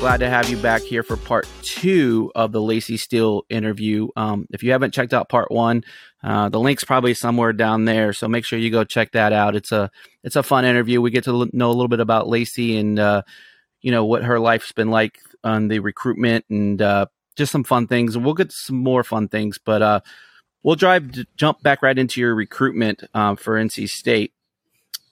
glad to have you back here for part two of the Laci Steele interview. Um, if you haven't checked out part one, uh, the link's probably somewhere down there, so make sure you go check that out. It's a it's a fun interview. We get to l- know a little bit about Laci and uh, you know what her life's been like on the recruitment and uh, just some fun things. We'll get some more fun things, but uh, we'll drive jump back right into your recruitment um, for NC State.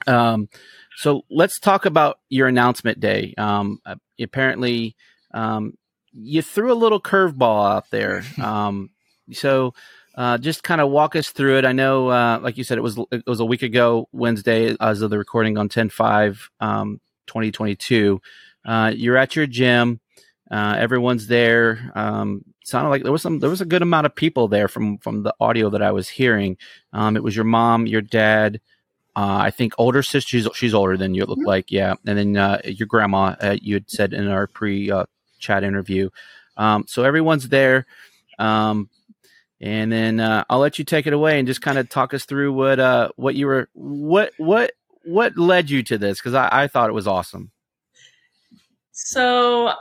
Um, so let's talk about your announcement day. Um, apparently, um, you threw a little curveball out there. Um, so uh, just kind of walk us through it. I know, uh, like you said, it was it was a week ago Wednesday as of the recording on 10 5 um, 2022. Uh, you're at your gym. Uh, everyone's there. Um, sounded like there was some there was a good amount of people there from from the audio that I was hearing. Um, it was your mom, your dad, uh, I think older sister. She's she's older than you. It looked mm-hmm. like, yeah. And then uh, your grandma. Uh, you had said in our pre uh, chat interview. Um, so everyone's there. Um, and then uh, I'll let you take it away and just kind of talk us through what uh, what you were what what what led you to this because I, I thought it was awesome. So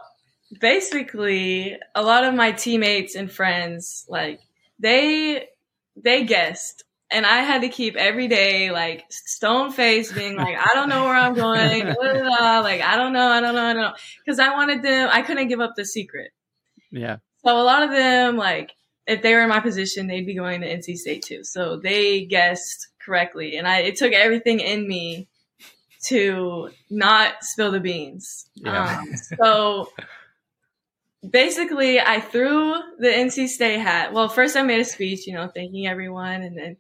basically, a lot of my teammates and friends like they they guessed and I had to keep every day like stone face being like, I don't know where I'm going, like I don't know, I don't know, I don't know, because I wanted them. I couldn't give up the secret. Yeah. So a lot of them, like if they were in my position, they'd be going to NC State too. So they guessed correctly, and I it took everything in me to not spill the beans. Yeah. Um, so basically I threw the NC State hat. Well, first I made a speech, you know, thanking everyone, and then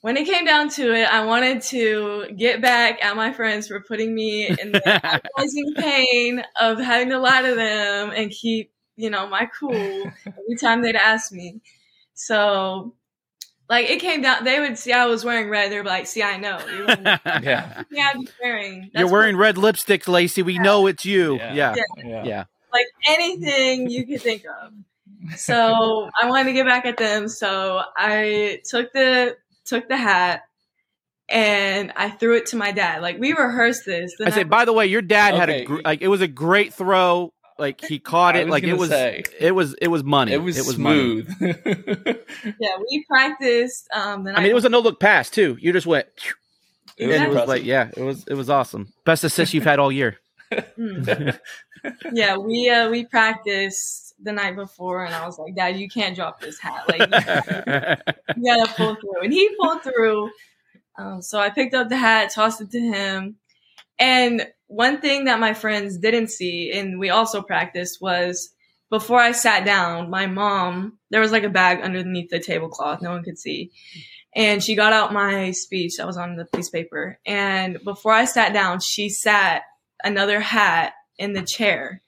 when it came down to it, I wanted to get back at my friends for putting me in the agonizing pain of having to lie to them and keep, you know, my cool every time they'd ask me. So, like, it came down. They would see I was wearing red. They're like, "See, I know." yeah, yeah, I'm wearing. You're wearing red lipstick, Laci. We yeah. know it's you. Yeah. Yeah. yeah, yeah, like anything you could think of. So I wanted to get back at them. So I took the took the hat and I threw it to my dad. Like we rehearsed this. I say, by the way, your dad okay. had a gr- like it was a great throw. Like he caught it. like it was say, it was it was money. It was it was smooth. yeah, we practiced. Um, I mean, it was a no look pass too. You just went. It was, it was like yeah, it was it was awesome. Best assist you've had all year. Mm. yeah, we uh, we practiced the night before, and I was like, Dad, you can't drop this hat. Like, you gotta, pull through. And he pulled through. Um, so I picked up the hat, tossed it to him. And one thing that my friends didn't see, and we also practiced, was before I sat down, my mom, there was like a bag underneath the tablecloth, no one could see. And she got out my speech that was on the piece of paper. And before I sat down, she sat another hat in the chair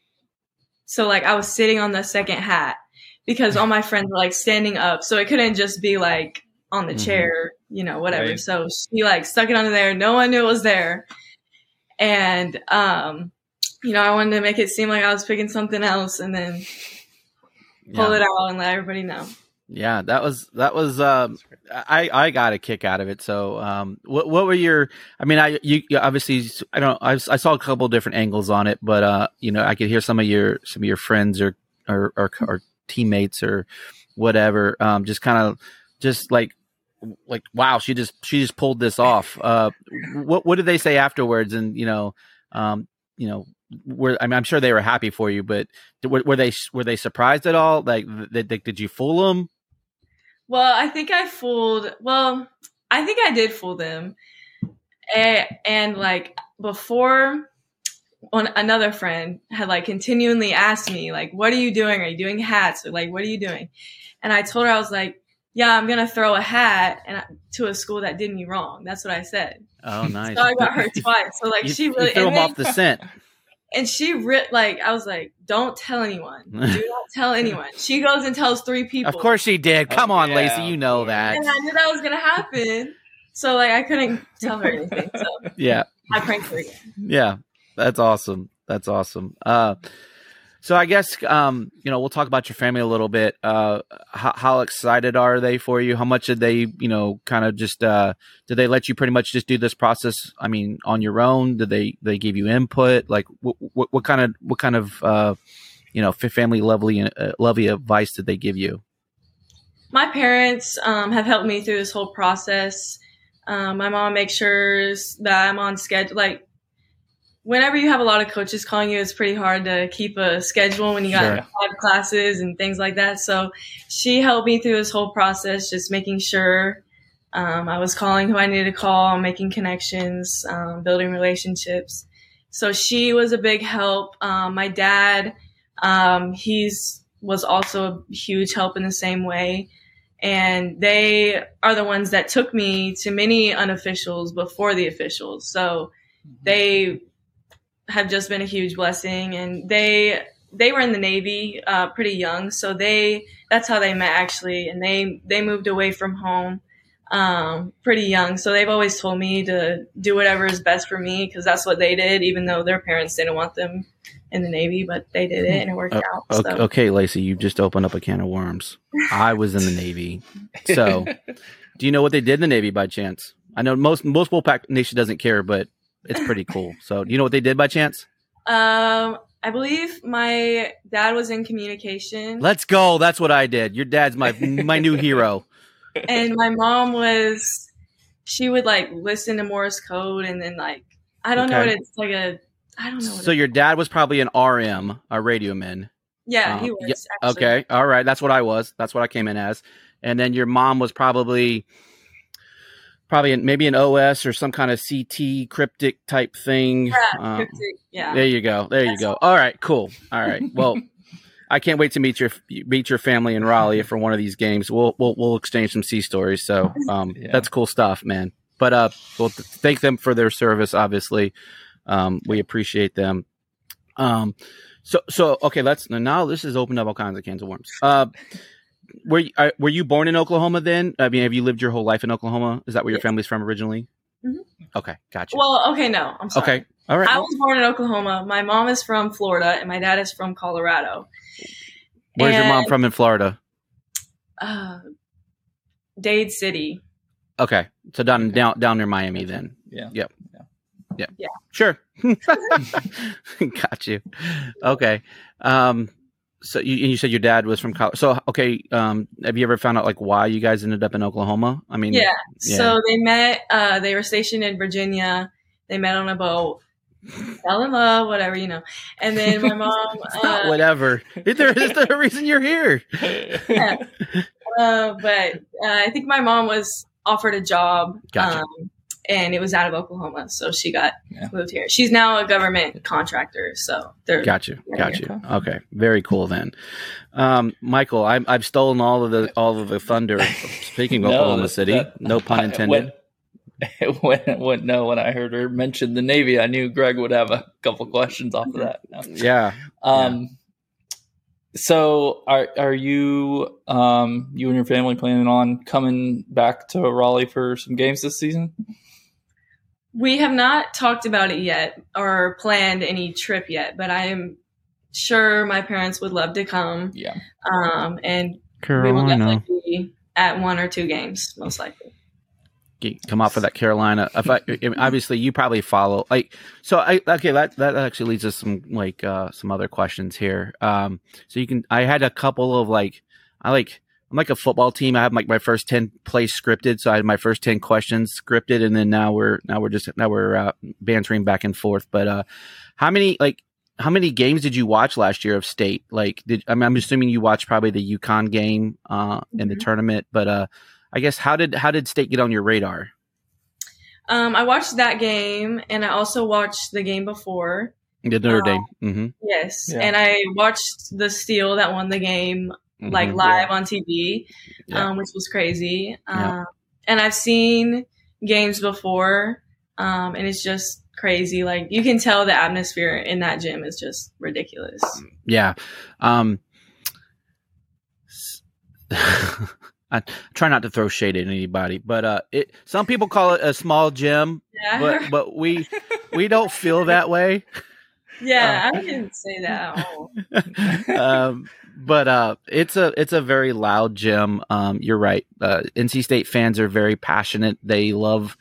so like I was sitting on the second hat because all my friends were like standing up. So it couldn't just be like on the mm-hmm. chair, you know, whatever. Right. So she like stuck it under there. No one knew it was there. And, um, you know, I wanted to make it seem like I was picking something else and then pull it out and let everybody know. Yeah, that was that was um, I I got a kick out of it. So um, what what were your? I mean, I you, you obviously I don't I, I saw a couple different angles on it, but uh, you know, I could hear some of your some of your friends or or or, or teammates or whatever, um, just kind of just like like wow, she just she just pulled this off. Uh, what what did they say afterwards? And you know, um, you know, were I mean, I'm sure they were happy for you, but were, were they were they surprised at all? Like, did, did you fool them? Well, I think I fooled. Well, I think I did fool them. And, and like before, on another friend had like continually asked me like, "What are you doing? Are you doing hats? Or like, what are you doing?" And I told her I was like, "Yeah, I'm gonna throw a hat and uh, to a school that did me wrong." That's what I said. Oh, nice. so I got her twice. So like you, she really threw them off the scent. And she re- like I was like, "Don't tell anyone. Do not tell anyone." She goes and tells three people. Of course she did. Come oh, on, yeah. Laci, you know that. And I knew that was gonna happen, so like I couldn't tell her anything. So yeah, I pranked her again. Yeah, that's awesome. That's awesome. Uh, so I guess um, you know we'll talk about your family a little bit. Uh, how, how excited are they for you? How much did they you know kind of just uh, did they let you pretty much just do this process? I mean, on your own? Did they they give you input? Like what what, kind of what kind of uh, you know family lovely uh, lovely advice did they give you? My parents um, have helped me through this whole process. Um, my mom makes sure that I'm on schedule. Like whenever you have a lot of coaches calling you, it's pretty hard to keep a schedule when you got sure. classes and things like that. So she helped me through this whole process, just making sure um, I was calling who I needed to call, making connections, um, building relationships. So she was a big help. Um, my dad, um, he's was also a huge help in the same way. And they are the ones that took me to many unofficials before the officials. So mm-hmm. they have just been a huge blessing. And they they were in the Navy uh, pretty young, so they that's how they met actually. And they they moved away from home um, pretty young, so they've always told me to do whatever is best for me because that's what they did, even though their parents didn't want them in the Navy, but they did it and it worked uh, out. So. Okay, Laci, you just opened up a can of worms. I was in the Navy, so do you know what they did in the Navy by chance? I know most most Wolfpack Nation doesn't care, but it's pretty cool. So, do you know what they did by chance? Um, I believe my dad was in communication. Let's go. That's what I did. Your dad's my my new hero. And my mom was she would like listen to Morse code and then like I don't okay. know what it's like a I don't know. so your dad was probably an RM, a radio man. Yeah, um, he was. Yeah, okay, all right. That's what I was. That's what I came in as. And then your mom was probably probably in, maybe an OS or some kind of CT cryptic type thing. Yeah, um, cryptic, yeah. There you go. There That's you go. All right, cool. All right. Well, I can't wait to meet your meet your family in Raleigh for one of these games. We'll we'll we'll exchange some sea stories. So um, yeah. that's cool stuff, man. But uh, we'll th- thank them for their service. Obviously, um, we appreciate them. Um, so so okay, let's now this has opened up all kinds of cans of worms. Uh, were you, uh, were you born in Oklahoma then? I mean, have you lived your whole life in Oklahoma? Is that where your family's from originally? Mm-hmm. Okay, gotcha. Well, okay, no, I'm sorry. Okay, all right. I was born in Oklahoma. My mom is from Florida, and my dad is from Colorado. Where's and, your mom from in Florida? Uh, Dade City. Okay, so down okay. down down near Miami then. Yeah. Yep. Yeah. Yeah. yeah. Sure. Got you. Okay. Um, so you, you said your dad was from college. So okay, um, have you ever found out like why you guys ended up in Oklahoma? I mean, yeah. yeah. So they met. Uh, they were stationed in Virginia. They met on a boat. Fell in love, whatever you know. And then my mom. uh, whatever. Is there is there a reason you're here? yeah. Uh, but uh, I think my mom was offered a job. Gotcha. Um, and it was out of Oklahoma, so she got yeah. moved here. She's now a government contractor, so they're got you, got you. Okay, very cool then. Um, Michael, I, I've stolen all of the all of the thunder. Speaking of no, Oklahoma City, that, no pun intended. When, when, when, no, when I heard her mention the Navy, I knew Greg would have a couple questions off of that. Yeah. Um. Yeah. So, are are you um you and your family planning on coming back to Raleigh for some games this season? We have not talked about it yet or planned any trip yet, but I am sure my parents would love to come. Yeah. Um, and Carolina. we will definitely be at one or two games, most likely. Come off of that Carolina. If I, obviously, you probably follow like so. I okay. That that actually leads us some like uh some other questions here. Um, so you can. I had a couple of like I like I'm like a football team. I have like my first ten plays scripted, so I had my first ten questions scripted, and then now we're now we're just now we're uh, bantering back and forth. But uh, how many like how many games did you watch last year of state? Like, did I mean, I'm assuming you watched probably the UConn game uh, in mm-hmm. the tournament, but uh, I guess how did how did state get on your radar? Um, I watched that game, and I also watched the game before. The Notre Dame. Um, mm-hmm. Yes, yeah. and I watched the steal that won the game mm-hmm, like live yeah. on TV, yeah. um, which was crazy. Um, and I've seen games before, um, and it's just crazy. Like you can tell the atmosphere in that gym is just ridiculous. Yeah. Um, I try not to throw shade at anybody, but uh, it some people call it a small gym, yeah. but but we we don't feel that way. Yeah, I didn't say that. At all. um, but uh, it's a it's a very loud gym. Um, you're right. Uh, NC State fans are very passionate. They love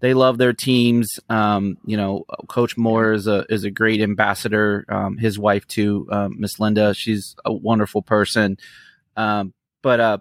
they love their teams. Um, you know, Coach Moore is a is a great ambassador. Um, his wife too, um, Miss Linda, she's a wonderful person. Um, but uh,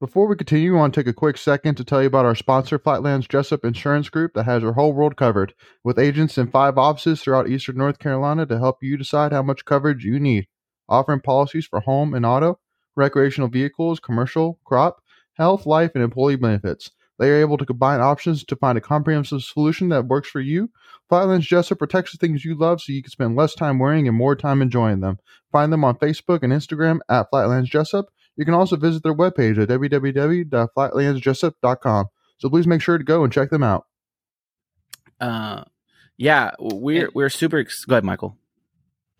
before we continue, I want to take a quick second to tell you about our sponsor, Flatlands Jessup Insurance Group, that has your whole world covered, with agents in five offices throughout Eastern North Carolina to help you decide how much coverage you need. Offering policies for home and auto, recreational vehicles, commercial, crop, health, life, and employee benefits. They are able to combine options to find a comprehensive solution that works for you. Flatlands Jessup protects the things you love so you can spend less time worrying and more time enjoying them. Find them on Facebook and Instagram at Flatlands Jessup you can also visit their webpage at www.flatlandsjessup.com. So please make sure to go and check them out. Uh, yeah, we're we're super. Ex- go ahead, Michael.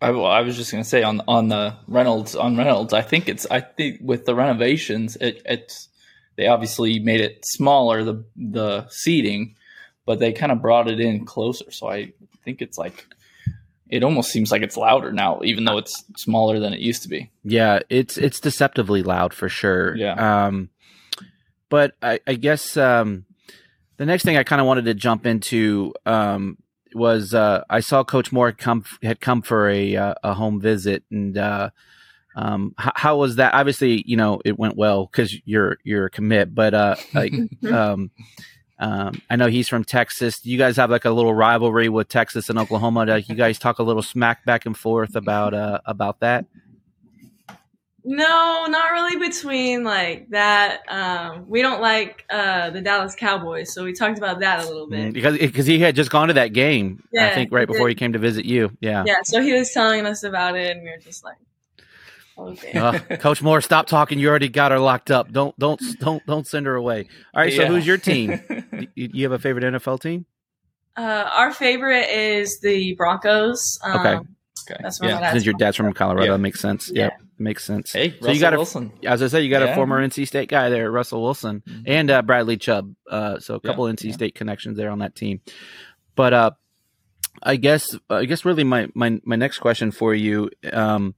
I, well, I was just going to say on on the Reynolds on Reynolds. I think it's I think with the renovations, it, it's they obviously made it smaller the the seating, but they kind of brought it in closer. So I think it's like it almost seems like it's louder now, even though it's smaller than it used to be. Yeah, it's it's deceptively loud for sure. Yeah. Um, but I, I guess um, the next thing I kind of wanted to jump into um, was uh, I saw Coach Moore come had come for a uh, a home visit, and uh, um, how, how, was that? Obviously, you know it went well because you're you're a commit, but uh, like um, um, I know he's from Texas. You guys have like a little rivalry with Texas and Oklahoma. Like you guys talk a little smack back and forth about uh, about that. No, not really between like that. Um, we don't like uh, the Dallas Cowboys, so we talked about that a little bit mm, because because he had just gone to that game. Yeah, I think right before he came to visit you. Yeah, yeah. So he was telling us about it, and we were just like, Okay. Uh, Coach Moore, stop talking. You already got her locked up. Don't don't don't don't send her away. All right. So who's your team? you, you, have a favorite NFL team? Uh, our favorite is the Broncos. Um, okay. Okay. That's yeah. Since your dad's from Colorado, yeah. makes sense. Yeah. Yep. Makes sense. Hey, so Russell you got a, Wilson. As I said, you got yeah. a former NC State guy there, Russell Wilson, mm-hmm. and uh, Bradley Chubb. Uh, so a couple yeah. NC State connections there on that team. But uh, I guess I guess really my my my next question for you, um,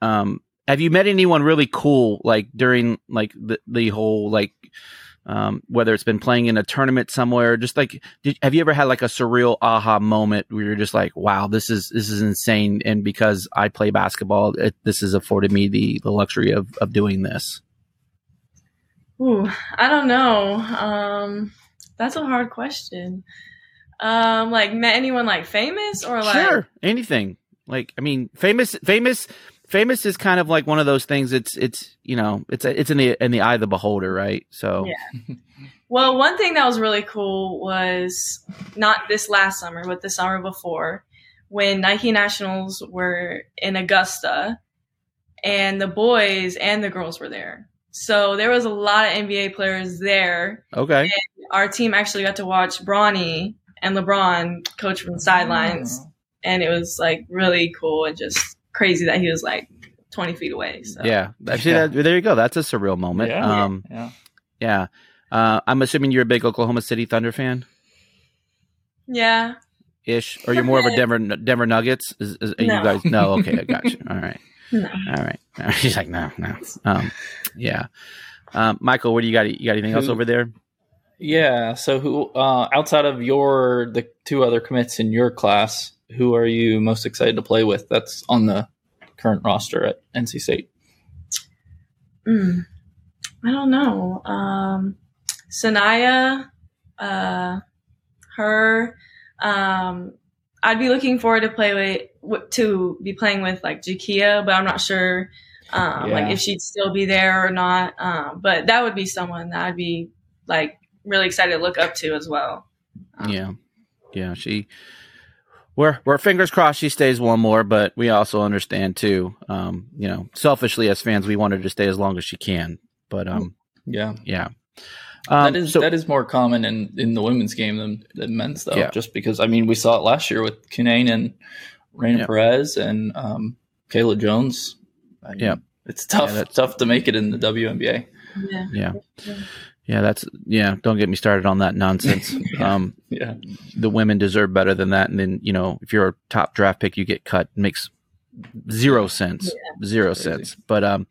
um, have you met anyone really cool like during like the the whole like um, whether it's been playing in a tournament somewhere, just like, did, have you ever had like a surreal aha moment where you're just like, wow, this is, this is insane. And because I play basketball, it, this has afforded me the, the luxury of, of doing this. Ooh, I don't know. Um, that's a hard question. Um, like met anyone like famous or like, sure, anything. Like, I mean, famous, famous, famous is kind of like one of those things. It's it's you know it's it's in the in the eye of the beholder, right? So yeah. Well, one thing that was really cool was not this last summer, but the summer before, when Nike Nationals were in Augusta, and the boys and the girls were there. So there was a lot of NBA players there. Okay. our team actually got to watch Bronny and LeBron coach from the sidelines, oh. and it was like really cool and just crazy that he was like 20 feet away. So. Yeah. Actually, yeah. That, there you go. That's a surreal moment. Yeah. Um, yeah. Yeah. Uh, I'm assuming you're a big Oklahoma City Thunder fan. Yeah. Ish, or you're more of a Denver Denver Nuggets? Is, is no. you guys? No. Okay, I got you. All right. No. All right. She's like, no, no. Um, yeah. Um, Michael, what do you got? You got anything who, else over there? Yeah. So, who uh, outside of your the two other commits in your class, who are you most excited to play with that's on the current roster at NC State? Mm, I don't know. Um, Saniya, uh, her. Um, I'd be looking forward to play with to be playing with like Jakia, but I'm not sure um, yeah. like if she'd still be there or not. Um, but that would be someone that I'd be like really excited to look up to as well. Um, yeah, yeah. She we're we're fingers crossed she stays one more, but we also understand too. Um, you know, selfishly as fans, we want her to stay as long as she can. But um, yeah, yeah. Um, that is so, that is more common in, in the women's game than, than men's though. Yeah. Just because I mean we saw it last year with Cunane and Raina yeah. Perez and um, Kayla Jones. I mean, yeah, it's tough yeah, tough to make it in the WNBA. Yeah. yeah. Yeah, that's yeah. Don't get me started on that nonsense. Yeah. Um, Yeah. the women deserve better than that. And then you know, if you're a top draft pick, you get cut. Makes zero sense. Zero sense. But um,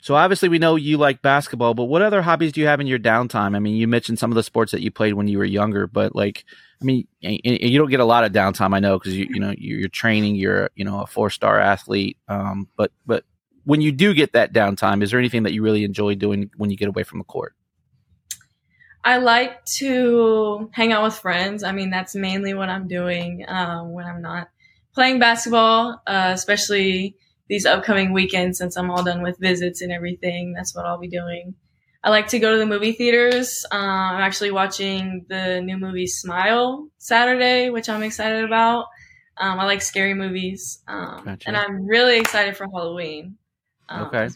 so obviously we know you like basketball. But what other hobbies do you have in your downtime? I mean, you mentioned some of the sports that you played when you were younger, but like. I mean, you don't get a lot of downtime, I know, because you you know you're training, you're you know a four star athlete. Um, but but when you do get that downtime, is there anything that you really enjoy doing when you get away from the court? I like to hang out with friends. I mean, that's mainly what I'm doing um, when I'm not playing basketball, uh, especially these upcoming weekends since I'm all done with visits and everything. That's what I'll be doing. I like to go to the movie theaters. Uh, I'm actually watching the new movie Smile Saturday, which I'm excited about. Um, I like scary movies, um, Gotcha. and I'm really excited for Halloween. Um, Okay.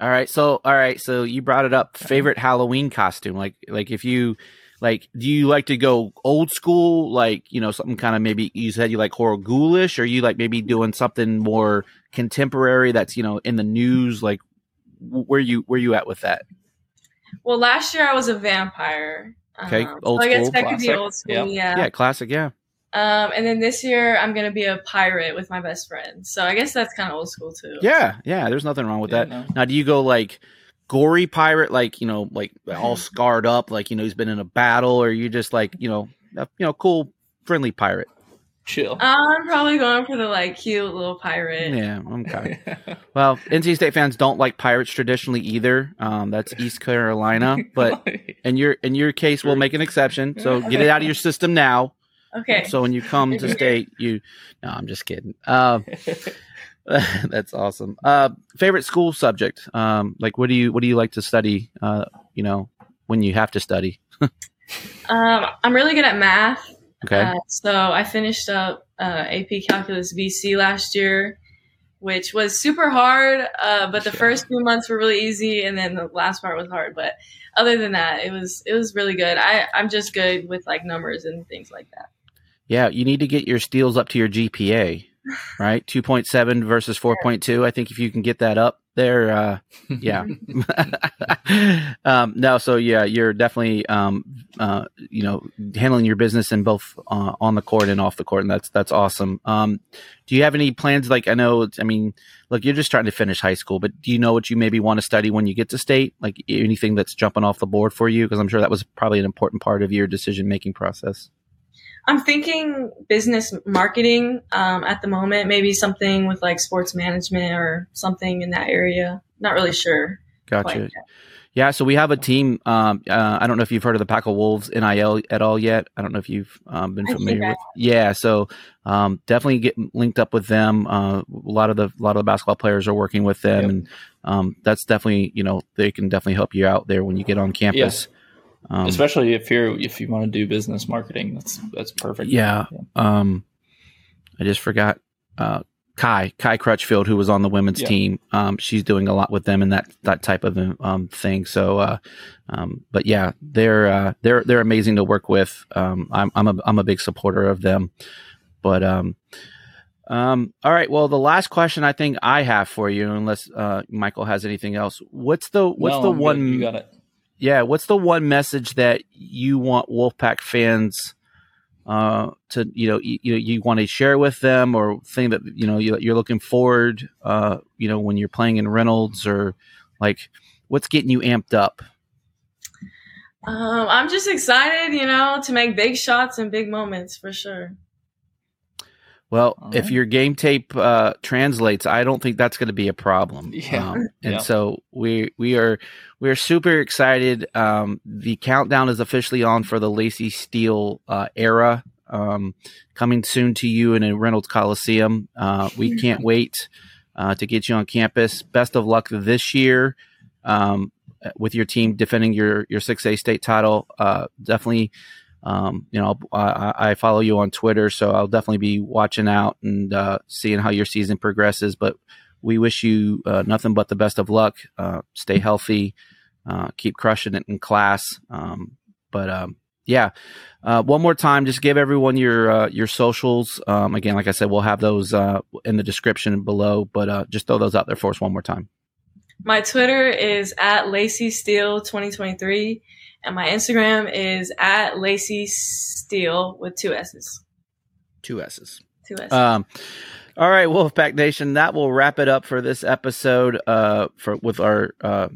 All right. So, all right. So you brought it up. Favorite Halloween costume? Like, like if you, like, do you like to go old school? Like, you know, something kind of maybe you said you like horror ghoulish, or you like maybe doing something more contemporary that's you know in the news. Like, where you where you at with that? Well, last year I was a vampire. Okay, Um, old so I guess school, that could be classic. old school, Yep. yeah. Yeah, classic. Yeah. Um, and then this year I'm gonna be a pirate with my best friend. So I guess that's kind of old school too. Yeah. Yeah. There's nothing wrong with Yeah, that. no. Now, do you go like gory pirate, like you know, like all scarred up, like you know he's been in a battle, or you just like you know, a, you know, cool, friendly pirate? Chill. I'm probably going for the like cute little pirate. Yeah. Okay. Well, NC State fans don't like pirates traditionally either. Um, that's East Carolina, but in your in your case, we'll make an exception. So get it out of your system now. Okay. So when you come to state, you no, I'm just kidding. Um, that's awesome. Uh, favorite school subject? Um, like what do you what do you like to study? Uh, you know, when you have to study. Um, I'm really good at math. Okay. Uh, so I finished up uh, AP Calculus BC last year, which was super hard. Uh, but the first few months were really easy, and then the last part was hard. But other than that, it was it was really good. I I'm just good with like numbers and things like that. Yeah, you need to get your steals up to your GPA, right? 2.7 versus 4.2. I think if you can get that up there, uh, yeah. um, no, so yeah, you're definitely, um, uh, you know, handling your business in both uh, on the court and off the court, and that's that's awesome. Um, do you have any plans? Like, I know, I mean, look, you're just trying to finish high school, but do you know what you maybe want to study when you get to state? Like anything that's jumping off the board for you? Because I'm sure that was probably an important part of your decision making process. I'm thinking business marketing um, at the moment, maybe something with like sports management or something in that area. Not really sure. Gotcha. Yeah, so we have a team. Um, uh, I don't know if you've heard of the Pack of Wolves NIL at all yet. I don't know if you've um, been familiar with. Yeah, so um, definitely get linked up with them. Uh, a lot of the a lot of the basketball players are working with them, Yep. and um, that's definitely you know they can definitely help you out there when you get on campus. Um, Especially if you're if you want to do business marketing, that's that's perfect. Yeah. Um, I just forgot uh, Kai Kai Crutchfield, who was on the women's Yeah. team. Um, she's doing a lot with them and that that type of um thing. So, uh, um, but yeah, they're uh, they're they're amazing to work with. Um, I'm I'm a I'm a big supporter of them. But um, um, all right. Well, the last question I think I have for you, unless uh, Michael has anything else, what's the what's No, the I'm one You got it. Yeah what's the one message that you want wolfpack fans uh to you know you, you, want to share with them or thing that you know you, you're looking forward uh you know when you're playing in reynolds or like what's getting you amped up Um, I'm just excited, you know, to make big shots and big moments for sure. Well All if your game tape uh translates i don't think that's going to be a problem. Yeah. um, and Yeah. so we we are we're super excited. Um the countdown is officially on for the laci steele uh era um coming soon to you in a reynolds coliseum. Uh we can't wait uh to get you on campus. Best of luck this year um with your team defending your your 6a state title. Uh definitely um, you know, I, I follow you on Twitter, so I'll definitely be watching out and uh, seeing how your season progresses. But we wish you uh, nothing but the best of luck. Uh, stay healthy, uh, keep crushing it in class. Um, but um, yeah, uh, one more time, just give everyone your uh, your socials. Um, again, like I said, we'll have those in the description below, but just throw those out there for us one more time. My Twitter is at Laci Steele 2023, and my Instagram is at Laci Steele with two S's. Two S's. Two S's. Um, all right, Wolfpack Nation, that will wrap it up for this episode. Uh, for with our uh,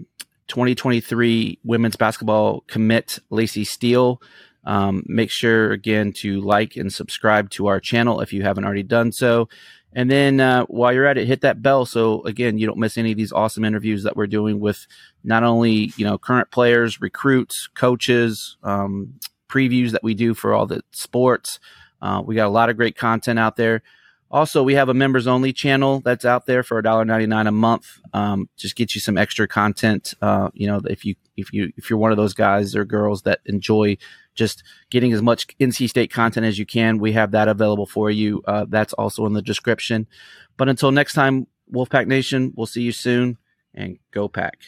2023 women's basketball commit, Laci Steele. Um, make sure again to like and subscribe to our channel if you haven't already done so. And then uh, while you're at it, hit that bell so again you don't miss any of these awesome interviews that we're doing with not only you know current players, recruits, coaches, um, previews that we do for all the sports. Uh, we got a lot of great content out there. Also, we have a members only channel that's out there for $1.99 a month. Um, just get you some extra content. Uh, you know, if you if you if you're one of those guys or girls that enjoy just getting as much NC State content as you can, we have that available for you. Uh, that's also in the description. But until next time, Wolfpack Nation, we'll see you soon and go pack.